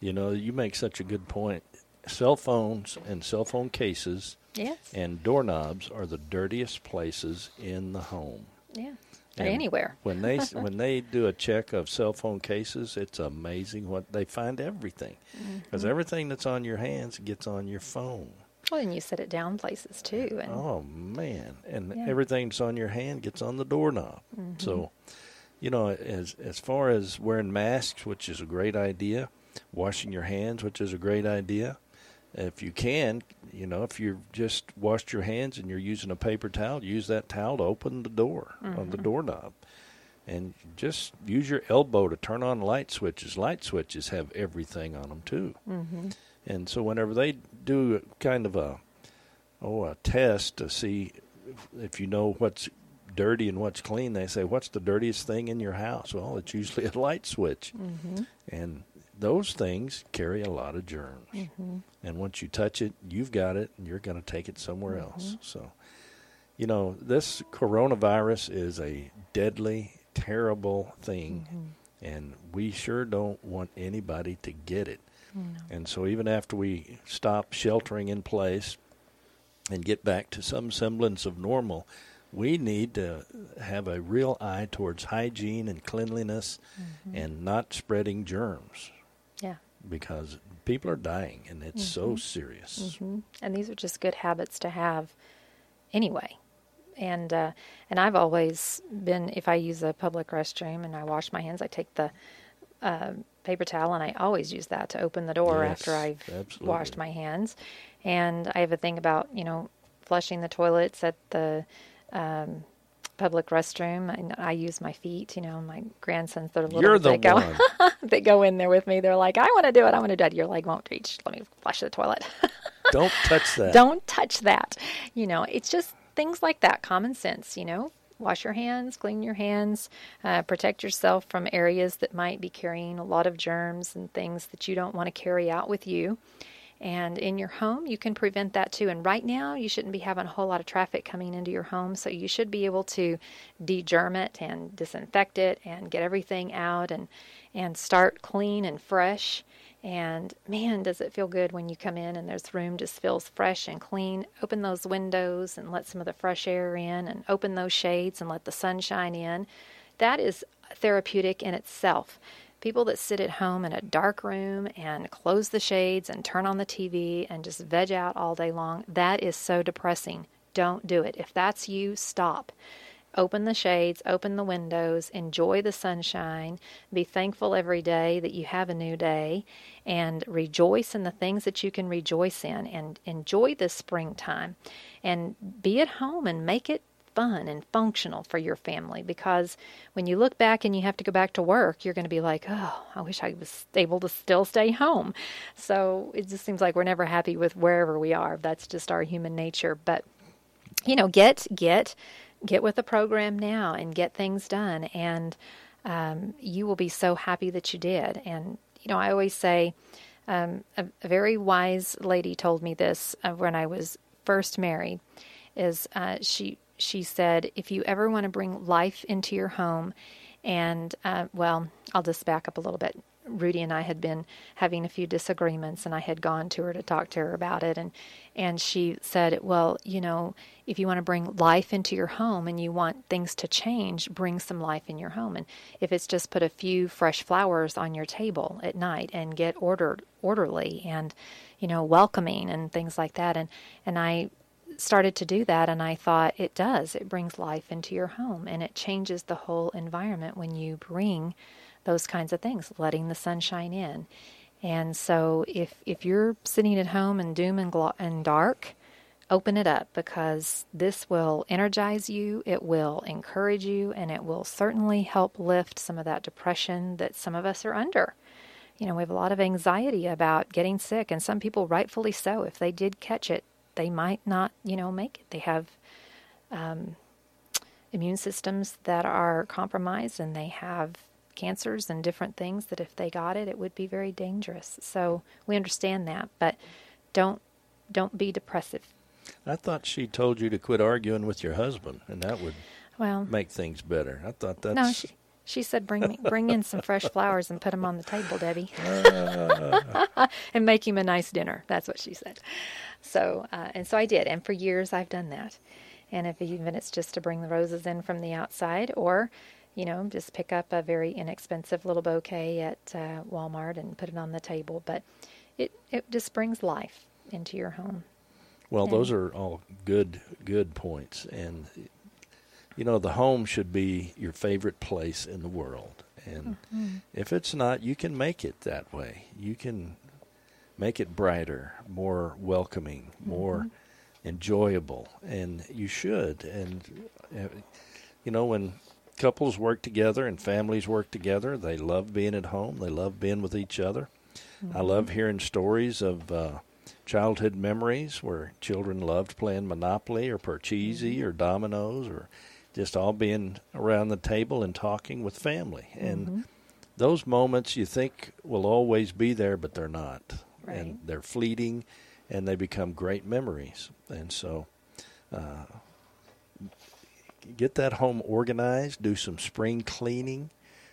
You know, you make such a good point. Cell phones and cell phone cases Yes. and doorknobs are the dirtiest places in the home. Yeah. And Anywhere. when they when they do a check of cell phone cases, it's amazing what they find everything because Mm-hmm. everything that's on your hands gets on your phone. Well, and you set it down places too. And Oh man, and Yeah. everything that's on your hand gets on the doorknob. So, you know, as as far as wearing masks, which is a great idea, washing your hands, which is a great idea. If you can, you know, if you've just washed your hands and you're using a paper towel, use that towel to open the door on the doorknob. And just use your elbow to turn on light switches. Light switches have everything on them too. mm-hmm. And so whenever they do kind of a oh a test to see if you know what's dirty and what's clean, they say, "What's the dirtiest thing in your house?" Well, it's usually a light switch, Mm-hmm. and those things carry a lot of germs. Mm-hmm. And once you touch it, you've got it, and you're going to take it somewhere Mm-hmm. else. So, you know, this coronavirus is a deadly, terrible thing, Mm-hmm. and we sure don't want anybody to get it. No. And so, even after we stop sheltering in place and get back to some semblance of normal, we need to have a real eye towards hygiene and cleanliness and not spreading germs. Because people are dying and it's so serious. hmm And these are just good habits to have anyway. And uh, and I've always been if I use a public restroom and I wash my hands, I take the uh, paper towel and I always use that to open the door Yes, after I've absolutely. washed my hands. And I have a thing about you know flushing the toilets at the um, public restroom. And I use my feet. You know, my grandsons they're little. You're the they go, one. they go in there with me. They're like, I want to do it. I want to do it. Your leg won't reach. Let me flush the toilet. Don't touch that. Don't touch that. You know, it's just things like that, common sense, you know. Wash your hands, clean your hands, uh, protect yourself from areas that might be carrying a lot of germs and things that you don't want to carry out with you. And in your home, you can prevent that too. And right now, you shouldn't be having a whole lot of traffic coming into your home, so you should be able to degerm it and disinfect it and get everything out and and start clean and fresh. And man, does it feel good when you come in and this room just feels fresh and clean. Open those windows and let some of the fresh air in, and open those shades and let the sunshine in. That is therapeutic in itself. People that sit at home in a dark room and close the shades and turn on the TV and just veg out all day long, that is so depressing. Don't do it. If that's you, stop. Open the shades, open the windows, enjoy the sunshine, be thankful every day that you have a new day, and rejoice in the things that you can rejoice in, and enjoy the springtime. And be at home and make it fun and functional for your family because when you look back and you have to go back to work, you're going to be like, oh, I wish I was able to still stay home. So it just seems like we're never happy with wherever we are. That's just our human nature. But, you know, get, get, get with the program now and get things done. And um, you will be so happy that you did. And, you know, I always say, um, a, a, very wise lady told me this uh, when I was first married. Is uh, she she said, if you ever want to bring life into your home, and uh, well, I'll just back up a little bit. Rudy and I had been having a few disagreements, and I had gone to her to talk to her about it, and and she said, "Well, you know, if you want to bring life into your home and you want things to change, bring some life in your home. And if it's just put a few fresh flowers on your table at night and get ordered orderly and you know welcoming and things like that." And and I started to do that and I thought it does. It brings life into your home and it changes the whole environment when you bring those kinds of things, letting the sunshine in. And so if if you're sitting at home in doom and, glo- and dark, open it up because this will energize you, it will encourage you, and it will certainly help lift some of that depression that some of us are under. You know, we have a lot of anxiety about getting sick, and some people rightfully so. If they did catch it, they might not, you know, make it. They have um, immune systems that are compromised, and they have cancers and different things that if they got it, it would be very dangerous. So we understand that, but don't don't be depressive. I thought she told you to quit arguing with your husband, and that would well make things better. I thought that's no. She, she said, "Bring me, bring in some fresh flowers and put them on the table, Debbie, uh. and make him a nice dinner." That's what she said. So, uh, and so I did, and for years I've done that. And if even it's just to bring the roses in from the outside, or you know, just pick up a very inexpensive little bouquet at uh, Walmart and put it on the table. But it it just brings life into your home. Well, and those are all good good points, and you know, the home should be your favorite place in the world. And mm-hmm. if it's not, you can make it that way. You can make it brighter, more welcoming, more mm-hmm. enjoyable, and you should. And you know, when couples work together and families work together, they love being at home. They love being with each other. Mm-hmm. I love hearing stories of uh, childhood memories where children loved playing Monopoly or Parcheesi mm-hmm. or Dominoes or just all being around the table and talking with family. And mm-hmm. those moments you think will always be there, but they're not. Right. And they're fleeting and they become great memories. And so, uh, get that home organized, do some spring cleaning,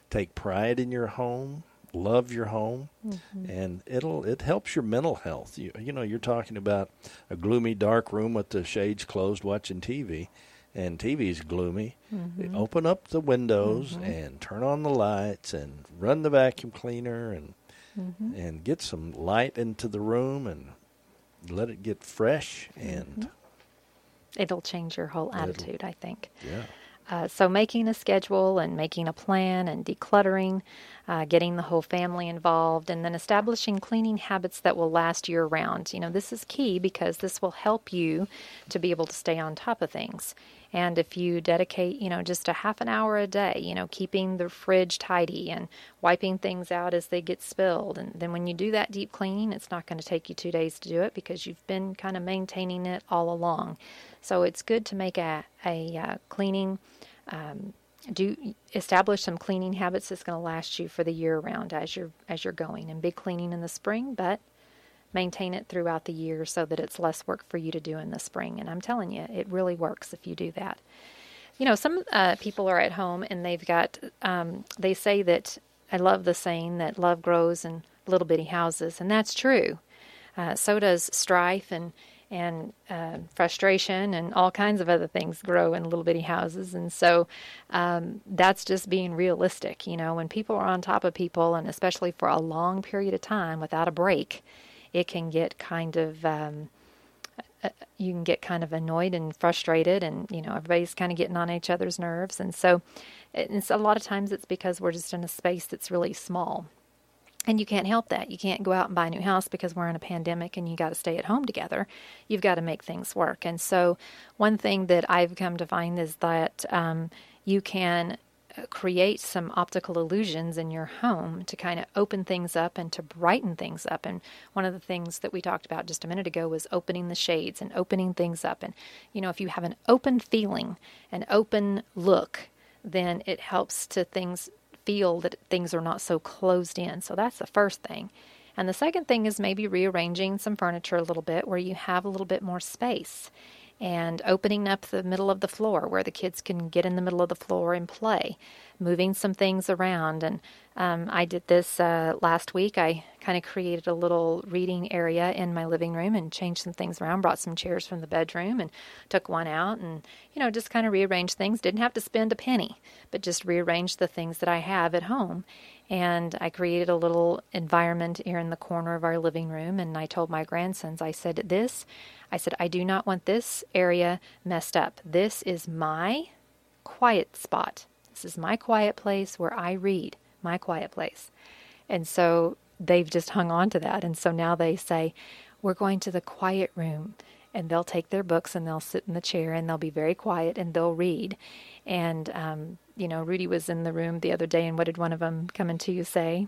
take pride in your home, love your home, mm-hmm. and it'll it helps your mental health. You you know, you're talking about a gloomy dark room with the shades closed watching TV and TV's gloomy. Mm-hmm. Open up the windows mm-hmm. and turn on the lights and run the vacuum cleaner and mm-hmm. and get some light into the room and let it get fresh and mm-hmm. it'll change your whole attitude, I think. Yeah. Uh, so, making a schedule and making a plan and decluttering, uh, getting the whole family involved, and then establishing cleaning habits that will last year round. You know, this is key because this will help you to be able to stay on top of things. And if you dedicate, you know, just a half an hour a day, you know, keeping the fridge tidy and wiping things out as they get spilled, and then when you do that deep cleaning, it's not going to take you two days to do it because you've been kind of maintaining it all along. So it's good to make a, a uh, cleaning, um, do establish some cleaning habits that's going to last you for the year round as you're as you're going. And big cleaning in the spring, but maintain it throughout the year so that it's less work for you to do in the spring. And I'm telling you, it really works if you do that. You know, some uh, people are at home and they've got, um, they say that, I love the saying that love grows in little bitty houses, and that's true. Uh, so does strife and and uh, frustration and all kinds of other things grow in little bitty houses. And so um, that's just being realistic. You know, when people are on top of people, and especially for a long period of time without a break, it can get kind of um, uh, you can get kind of annoyed and frustrated, and you know everybody's kind of getting on each other's nerves, and so it's a lot of times it's because we're just in a space that's really small. And you can't help that. You can't go out and buy a new house because we're in a pandemic and you got to stay at home together. You've got to make things work. And so, one thing that I've come to find is that um, you can create some optical illusions in your home to kind of open things up and to brighten things up. And one of the things that we talked about just a minute ago was opening the shades and opening things up. And, you know, if you have an open feeling, an open look, then it helps to things feel that things are not so closed in. So that's the first thing. And the second thing is maybe rearranging some furniture a little bit where you have a little bit more space and opening up the middle of the floor where the kids can get in the middle of the floor and play, moving some things around. And um, I did this uh, last week. I kind of created a little reading area in my living room and changed some things around, brought some chairs from the bedroom and took one out and, you know, just kind of rearranged things. Didn't have to spend a penny, but just rearranged the things that I have at home. And I created a little environment here in the corner of our living room. And I told my grandsons, I said, This I said, I do not want this area messed up. This is my quiet spot. This is my quiet place where I read, my quiet place. And so they've just hung on to that. And so now they say, We're going to the quiet room. And they'll take their books and they'll sit in the chair and they'll be very quiet and they'll read. And, um, you know, Rudy was in the room the other day, and what did one of them come into you say?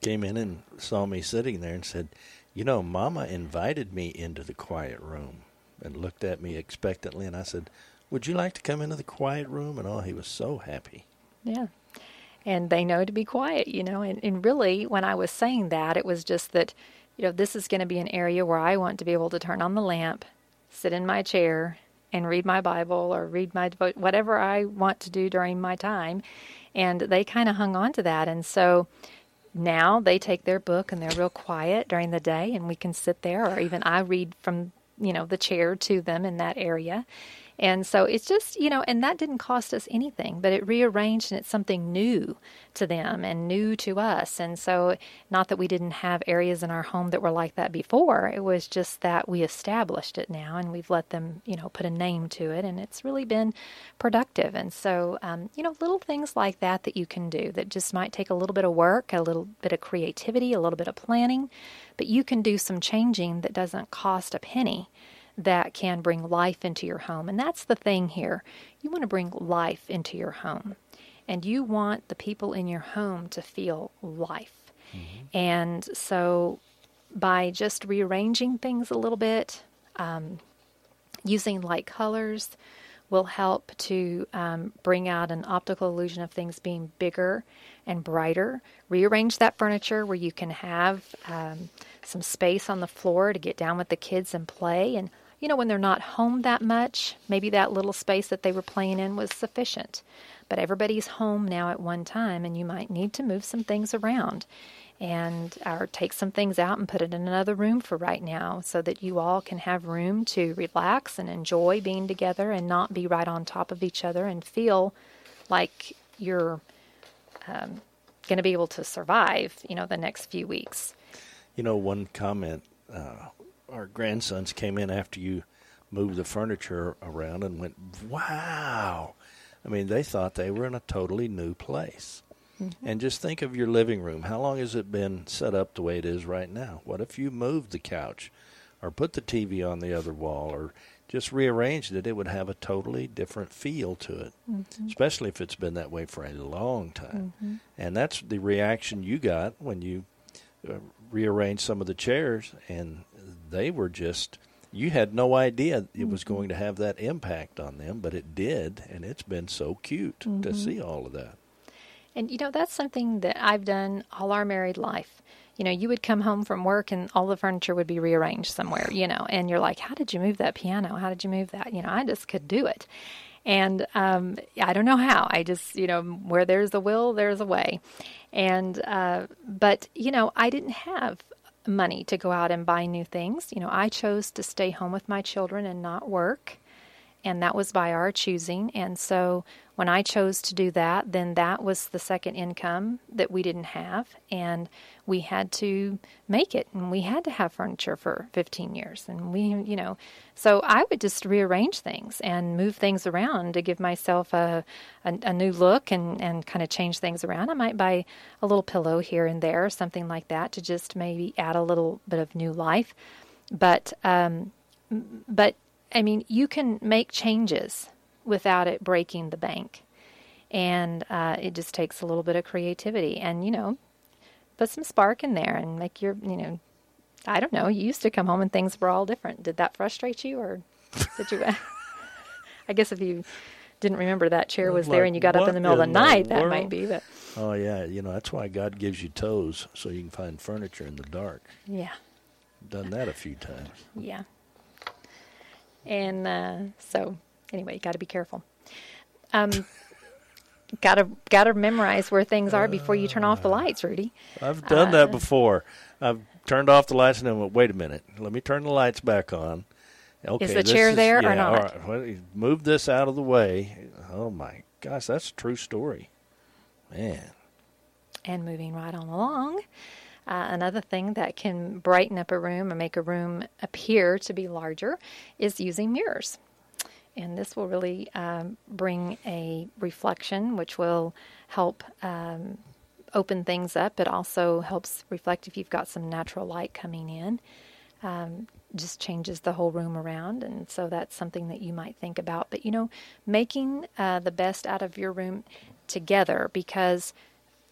Came in and saw me sitting there and said, you know, Mama invited me into the quiet room and looked at me expectantly, and I said, Would you like to come into the quiet room? And oh, he was so happy. Yeah. And they know to be quiet, you know. And, and really, when I was saying that, it was just that, you know, this is going to be an area where I want to be able to turn on the lamp, sit in my chair, and read my Bible or read my whatever I want to do during my time. And they kind of hung on to that. And so, now they take their book and they're real quiet during the day and we can sit there or even I read from you know the chair to them in that area and so it's just, you know, and that didn't cost us anything, but it rearranged and it's something new to them and new to us. And so, not that we didn't have areas in our home that were like that before, it was just that we established it now and we've let them, you know, put a name to it and it's really been productive. And so, um, you know, little things like that that you can do that just might take a little bit of work, a little bit of creativity, a little bit of planning, but you can do some changing that doesn't cost a penny that can bring life into your home. And that's the thing here. You want to bring life into your home. And you want the people in your home to feel life. Mm-hmm. And so by just rearranging things a little bit, um, using light colors will help to um, bring out an optical illusion of things being bigger and brighter. Rearrange that furniture where you can have um, some space on the floor to get down with the kids and play. And you know, when they're not home that much, maybe that little space that they were playing in was sufficient. But everybody's home now at one time, and you might need to move some things around and or take some things out and put it in another room for right now so that you all can have room to relax and enjoy being together and not be right on top of each other and feel like you're um, going to be able to survive, you know, the next few weeks. You know, one comment uh, our grandsons came in after you moved the furniture around and went, "Wow!" I mean, they thought they were in a totally new place. Mm-hmm. And just think of your living room. How long has it been set up the way it is right now? What if you moved the couch or put the TV on the other wall or just rearranged it? It would have a totally different feel to it, mm-hmm. especially if it's been that way for a long time. Mm-hmm. And that's the reaction you got when you uh, rearranged some of the chairs and they were just you had no idea it was going to have that impact on them, but it did, and it's been so cute to see all of that. And you know, that's something that I've done all our married life. You know, you would come home from work and all the furniture would be rearranged somewhere, you know, and you're like, how did you move that piano? How did you move that? You know, I just could do it. And um, I don't know how. I just, you know, where there's a will, there's a way. And, uh, but, you know, I didn't have money to go out and buy new things. You know, I chose to stay home with my children and not work. And that was by our choosing. And so when I chose to do that, then that was the second income that we didn't have. And we had to make it. And we had to have furniture for 15 years. And we, you know, so I would just rearrange things and move things around to give myself a, a, a new look and, and kind of change things around. I might buy a little pillow here and there, something like that, to just maybe add a little bit of new life. But, um, but I mean, you can make changes without it breaking the bank. And uh, it just takes a little bit of creativity. And, you know, put some spark in there and make your, you know, I don't know. You used to come home and things were all different. Did that frustrate you or did you? I guess if you didn't remember that chair was there and you got up in the middle of the night, that might be. But Oh yeah, you know that's why God gives you toes so you can find furniture in the dark. yeah, Done that a few times. yeah. And uh, so, anyway, you got to be careful. Um, got to got to memorize where things are before you turn off the lights, Rudy. I've done Uh, that before. I've turned off the lights and then went, wait a minute, let me turn the lights back on. Okay, the this chair there or yeah, not? All right, well, move this out of the way. Oh my gosh, that's a true story, man. And moving right on along, uh, another thing that can brighten up a room or make a room appear to be larger is using mirrors. And this will really um, bring a reflection, which will help um, open things up. It also helps reflect if you've got some natural light coming in. Um, just changes the whole room around, and so that's something that you might think about. But you know, making uh, the best out of your room together because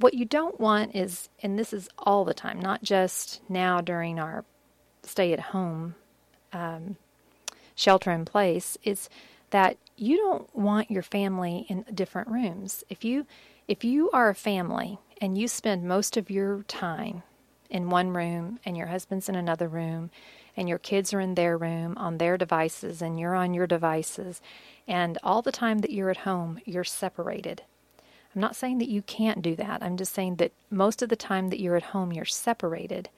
what you don't want is, and this is all the time, not just now during our stay at home um, shelter in place, is that you don't want your family in different rooms. If you if you are a family and you spend most of your time in one room and your husband's in another room and your kids are in their room on their devices and you're on your devices and all the time that you're at home you're separated I'm not saying that you can't do that. I'm just saying that most of the time that you're at home, you're separated.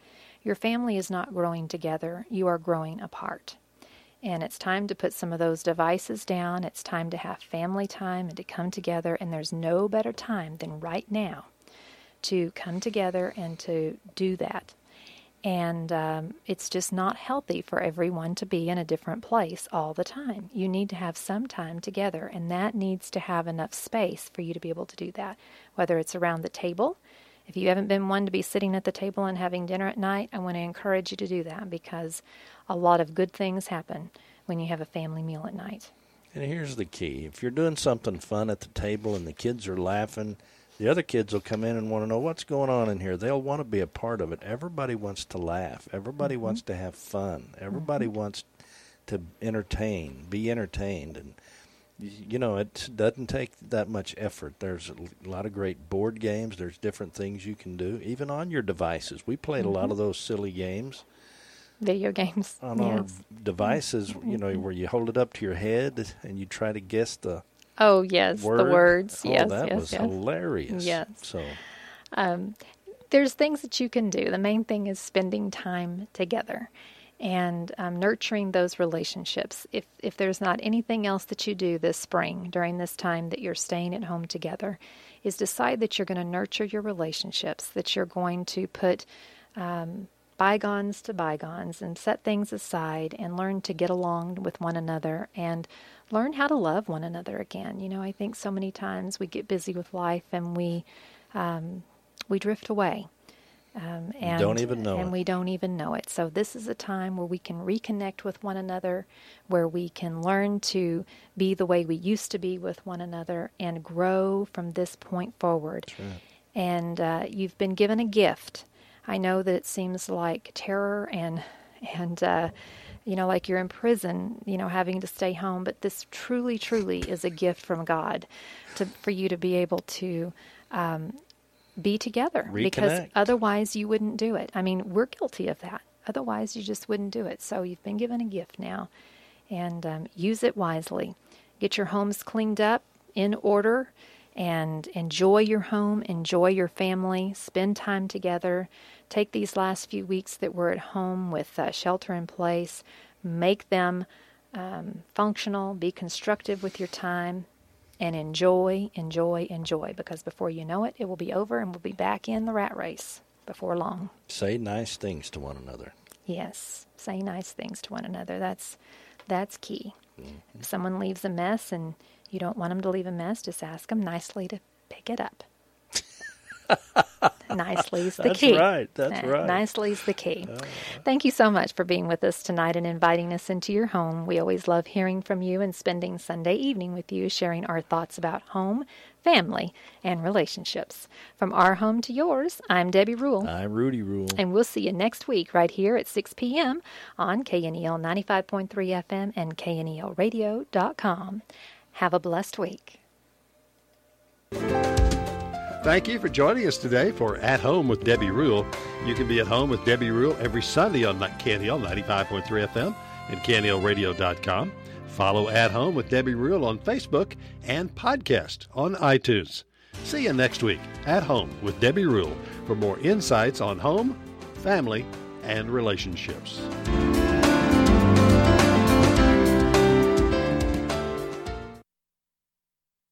Your family is not growing together, you are growing apart. And it's time to put some of those devices down. It's time to have family time and to come together. And there's no better time than right now to come together and to do that. And um, it's just not healthy for everyone to be in a different place all the time. You need to have some time together, and that needs to have enough space for you to be able to do that. Whether it's around the table, if you haven't been one to be sitting at the table and having dinner at night, I want to encourage you to do that because a lot of good things happen when you have a family meal at night. And here's the key: if you're doing something fun at the table and the kids are laughing, the other kids will come in and want to know what's going on in here. They'll want to be a part of it. Everybody wants to laugh. Everybody Mm-hmm. wants to have fun. Everybody wants to entertain, be entertained, and you know it doesn't take that much effort. There's a lot of great board games. There's different things you can do, even on your devices. We played a lot Mm-hmm. of those silly games Video games. on our yes. Mm-hmm. devices. You know where you hold it up to your head and you try to guess the Oh, yes, word. the words. Oh, yes, that yes, was yes. hilarious. Yes. So there's things that you can do. The main thing is spending time together and um, nurturing those relationships. If if there's not anything else that you do this spring during this time that you're staying at home together, is decide that you're going to nurture your relationships. That you're going to put um, bygones to bygones and set things aside and learn to get along with one another and learn how to love one another again. You know, I think so many times we get busy with life and we um, we drift away. Um, and Don't even know and it. we don't even know it. So this is a time where we can reconnect with one another, where we can learn to be the way we used to be with one another, and grow from this point forward. And uh, you've been given a gift. I know that it seems like terror and and uh, you know, like you're in prison, you know, having to stay home. But this truly, truly is a gift from God to for you to be able to um, be together because otherwise you wouldn't do it. I mean, we're guilty of that. Otherwise, you just wouldn't do it. So you've been given a gift now, and um, use it wisely. Get your homes cleaned up, in order, and enjoy your home, enjoy your family, spend time together. Take these last few weeks that we're at home with uh, shelter in place, make them um, functional, be constructive with your time, and enjoy, enjoy, enjoy. Because before you know it, it will be over and we'll be back in the rat race before long. Say nice things to one another. Yes, say nice things to one another. That's that's key. If someone leaves a mess and you don't want them to leave a mess, just ask them nicely to pick it up. Nicely's the That's key. That's right, that's Uh, right. Nicely's the key. Thank you so much for being with us tonight and inviting us into your home. We always love hearing from you and spending Sunday evening with you, sharing our thoughts about home, family, and relationships. From our home to yours, I'm Debbie Rule. I'm Rudy Rule. And we'll see you next week right here at 6 p.m. on KNEL 95.3 FM and KNELradio.com. Have a blessed week. Thank you for joining us today for At Home with Debbie Rule. You can be at home with Debbie Rule every Sunday on KNEL 95.3 FM and KNELradio.com. Follow At Home with Debbie Rule on Facebook and podcast on iTunes. See you next week at Home with Debbie Rule for more insights on home, family, and relationships.